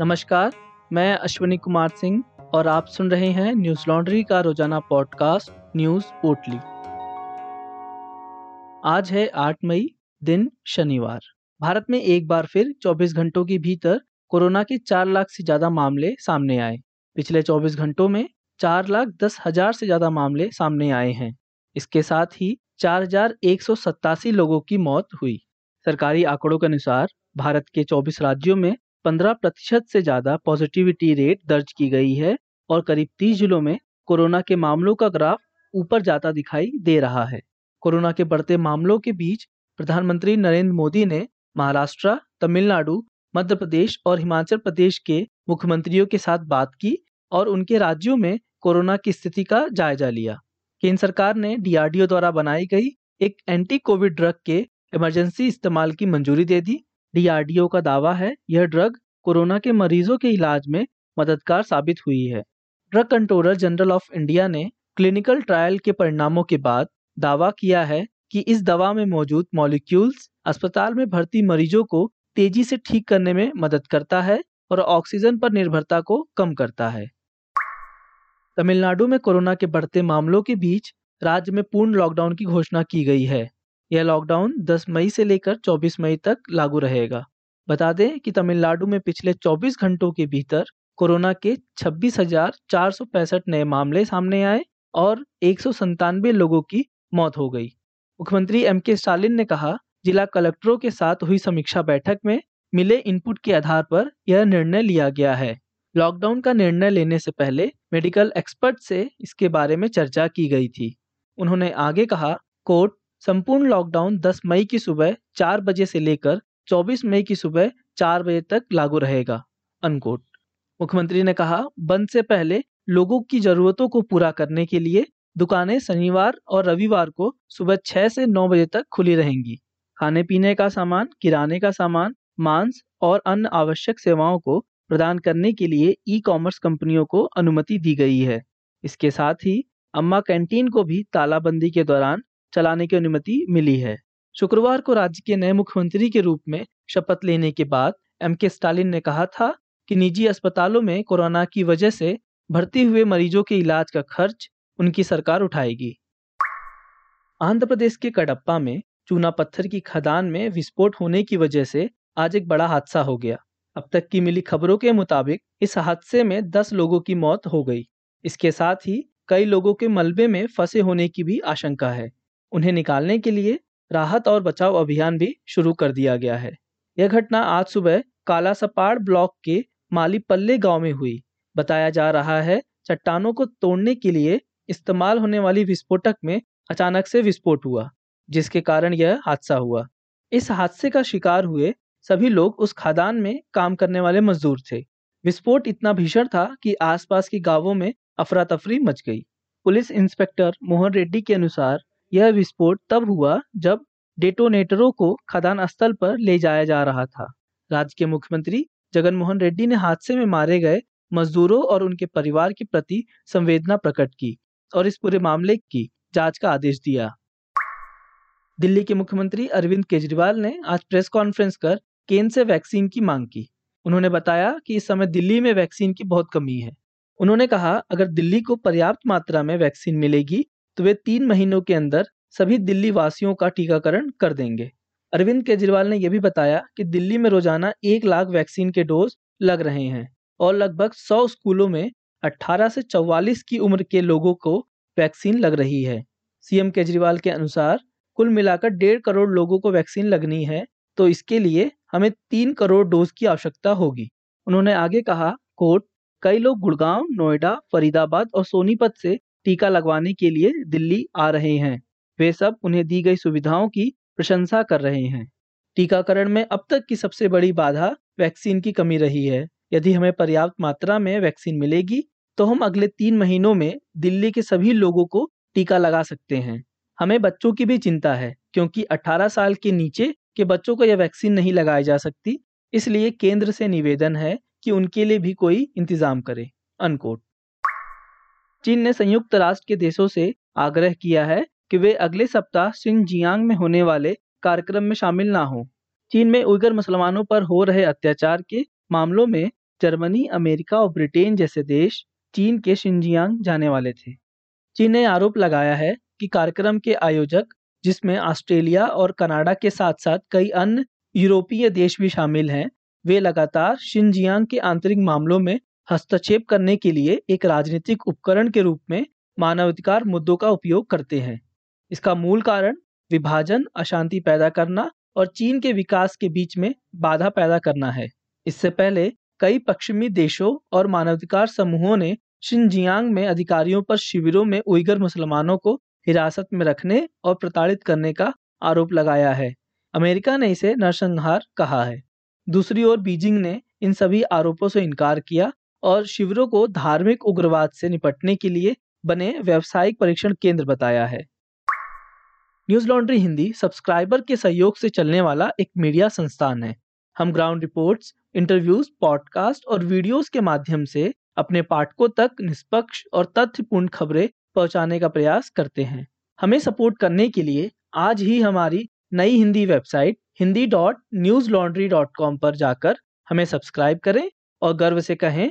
नमस्कार, मैं अश्विनी कुमार सिंह और आप सुन रहे हैं न्यूज़ लॉन्ड्री का रोज़ाना पॉडकास्ट, न्यूज़ पोटली आज है 8 मई, दिन शनिवार। भारत में एक बार फिर 24 घंटों के भीतर कोरोना के 4 लाख से ज़्यादा मामले सामने आए। पिछले 24 घंटों में 4 लाख दस हज़ार से ज़्यादा मामले सामने आए हैं। इसके साथ ही चार हज़ार एक सौ सत्तासी लोगों की मौत हुई। सरकारी आंकड़ों के अनुसार भारत के 24 राज्यों में 15 प्रतिशत से ज़्यादा पॉजिटिविटी रेट दर्ज की गई है और करीब 30 जिलों में कोरोना के मामलों का ग्राफ ऊपर जाता दिखाई दे रहा है। कोरोना के बढ़ते मामलों के बीच प्रधानमंत्री नरेंद्र मोदी ने महाराष्ट्र, तमिलनाडु, मध्य प्रदेश और हिमाचल प्रदेश के मुख्यमंत्रियों के साथ बात की और उनके राज्यों में कोरोना की स्थिति का जायजा लिया। केंद्र सरकार ने डीआरडीओ द्वारा बनाई गई एक एंटी कोविड ड्रग के इमरजेंसी इस्तेमाल की मंजूरी दे दी। डीआरडीओ का दावा है, यह ड्रग कोरोना के मरीजों के इलाज में मददगार साबित हुई है। Drug controller general of India ने क्लिनिकल ट्रायल के परिणामों के बाद दावा किया है कि इस दवा में मौजूद मॉलिक्यूल्स अस्पताल में भर्ती मरीजों को तेज़ी से ठीक करने में मदद करता है और ऑक्सीजन पर निर्भरता को कम करता है। तमिलनाडु में कोरोना के बढ़ते मामलों के बीच राज्य में पूर्ण लॉकडाउन की घोषणा की गई है। यह लॉकडाउन 10 मई से लेकर 24 मई तक लागू रहेगा। बता दें कि तमिलनाडु में पिछले 24 घंटों के भीतर कोरोना के छब्बीस नए मामले सामने आए और एक लोगों की मौत हो गई। मुख्यमंत्री एम के स्टालिन ने कहा, जिला कलेक्टरों के साथ हुई समीक्षा बैठक में मिले इनपुट के आधार पर यह निर्णय लिया गया है। लॉकडाउन का निर्णय लेने से पहले मेडिकल एक्सपर्ट से इसके बारे में चर्चा की गई थी। उन्होंने आगे कहा, कोर्ट संपूर्ण लॉकडाउन 10 मई की सुबह चार बजे से लेकर 24 मई की सुबह चार बजे तक लागू रहेगा अनकोट मुख्यमंत्री ने कहा, बंद से पहले लोगों की जरूरतों को पूरा करने के लिए दुकानें शनिवार और रविवार को सुबह छह से नौ बजे तक खुली रहेंगी। खाने पीने का सामान, किराने का सामान, मांस और अन्य आवश्यक सेवाओं को प्रदान करने के लिए ई कॉमर्स कंपनियों को अनुमति दी गई है। इसके साथ ही अम्मा कैंटीन को भी तालाबंदी के दौरान चलाने की अनुमति मिली है। शुक्रवार को राज्य के नए मुख्यमंत्री के रूप में शपथ लेने के बाद एम के स्टालिन ने कहा था कि निजी अस्पतालों में कोरोना की वजह से भर्ती हुए मरीजों के इलाज का खर्च उनकी सरकार उठाएगी। आंध्र प्रदेश के कडप्पा में चूना पत्थर की खदान में विस्फोट होने की वजह से आज एक बड़ा हादसा हो गया। अब तक की मिली खबरों के मुताबिक इस हादसे में 10 लोगों की मौत हो गई। इसके साथ ही कई लोगों के मलबे में फंसे होने की भी आशंका है। उन्हें निकालने के लिए राहत और बचाव अभियान भी शुरू कर दिया गया है। यह घटना आज सुबह कालासपाड़ ब्लॉक के मालीपल्ले गाँव में हुई। बताया जा रहा है, चट्टानों को तोड़ने के लिए इस्तेमाल होने वाली विस्फोटक में अचानक से विस्फोट हुआ, जिसके कारण यह हादसा हुआ। इस हादसे का शिकार हुए सभी लोग उस खदान में काम करने वाले मजदूर थे। विस्फोट इतना भीषण था कि आसपास के गाँवों में अफरा तफरी मच गई। पुलिस इंस्पेक्टर मोहन रेड्डी के अनुसार यह विस्फोट तब हुआ जब डेटोनेटरों को खदान स्थल पर ले जाया जा रहा था। राज्य के मुख्यमंत्री जगन मोहन रेड्डी ने हादसे में मारे गए मजदूरों और उनके परिवार के प्रति संवेदना प्रकट की और इस पूरे मामले की जाँच का आदेश दिया। दिल्ली के मुख्यमंत्री अरविंद केजरीवाल ने आज प्रेस कॉन्फ्रेंस कर केंद्र से वैक्सीन की मांग की। उन्होंने बताया कि इस समय दिल्ली में वैक्सीन की बहुत कमी है। उन्होंने कहा, अगर दिल्ली को पर्याप्त मात्रा में वैक्सीन मिलेगी तो वे तीन महीनों के अंदर सभी दिल्ली वासियों का टीकाकरण कर देंगे। अरविंद केजरीवाल ने यह भी बताया कि दिल्ली में रोज़ाना एक लाख वैक्सीन के डोज लग रहे हैं और लगभग सौ स्कूलों में 18 से 44 की उम्र के लोगों को वैक्सीन लग रही है। सीएम केजरीवाल के अनुसार, कुल मिलाकर डेढ़ करोड़ लोगों को वैक्सीन लगनी है तो इसके लिए हमें तीन करोड़ डोज की आवश्यकता होगी। उन्होंने आगे कहा, कोर्ट, कई लोग गुड़गांव, नोएडा, फरीदाबाद और सोनीपत से टीका लगवाने के लिए दिल्ली आ रहे हैं। वे सब उन्हें दी गई सुविधाओं की प्रशंसा कर रहे हैं। टीकाकरण में अब तक की सबसे बड़ी बाधा वैक्सीन की कमी रही है। यदि हमें पर्याप्त मात्रा में वैक्सीन मिलेगी तो हम अगले तीन महीनों में दिल्ली के सभी लोगों को टीका लगा सकते हैं। हमें बच्चों की भी चिंता है, क्योंकि 18 साल के नीचे के बच्चों को यह वैक्सीन नहीं लगाई जा सकती, इसलिए केंद्र से निवेदन है कि उनके लिए भी कोई इंतज़ाम करे। अनकोट। चीन ने संयुक्त राष्ट्र के देशों से आग्रह किया है कि वे अगले सप्ताह सिंजियांग में होने वाले कार्यक्रम में शामिल ना हो। चीन में उइगर मुसलमानों पर हो रहे अत्याचार के मामलों में जर्मनी, अमेरिका और ब्रिटेन जैसे देश चीन के शिंजियांग जाने वाले थे। चीन ने आरोप लगाया है कि कार्यक्रम के आयोजक, जिसमें ऑस्ट्रेलिया और कनाडा के साथ साथ कई अन्य यूरोपीय देश भी शामिल हैं, वे लगातार शिनजियांग के आंतरिक मामलों में हस्तक्षेप करने के लिए एक राजनीतिक उपकरण के रूप में मानवाधिकार मुद्दों का उपयोग करते हैं। इसका मूल कारण विभाजन, अशांति पैदा करना और चीन के विकास के बीच में बाधा पैदा करना है। इससे पहले कई पश्चिमी देशों और मानवाधिकार समूहों ने शिनजियांग में अधिकारियों पर शिविरों में उइगर मुसलमानों को हिरासत में रखने और प्रताड़ित करने का आरोप लगाया है। अमेरिका ने इसे नरसंहार कहा है। दूसरी ओर बीजिंग ने इन सभी आरोपों से इनकार किया और शिविरों को धार्मिक उग्रवाद से निपटने के लिए बने व्यावसायिक परीक्षण केंद्र बताया है। न्यूज़ लॉन्ड्री हिंदी सब्सक्राइबर के सहयोग से चलने वाला एक मीडिया संस्थान है। हम ग्राउंड रिपोर्ट्स, इंटरव्यूज़ पॉडकास्ट और वीडियोस के माध्यम से अपने पाठकों तक निष्पक्ष और तथ्यपूर्ण खबरें पहुँचाने का प्रयास करते हैं। हमें सपोर्ट करने के लिए आज ही हमारी नई Hindi website Hindi dot news laundry dot com पर जाकर हमें सब्सक्राइब करें और गर्व से कहें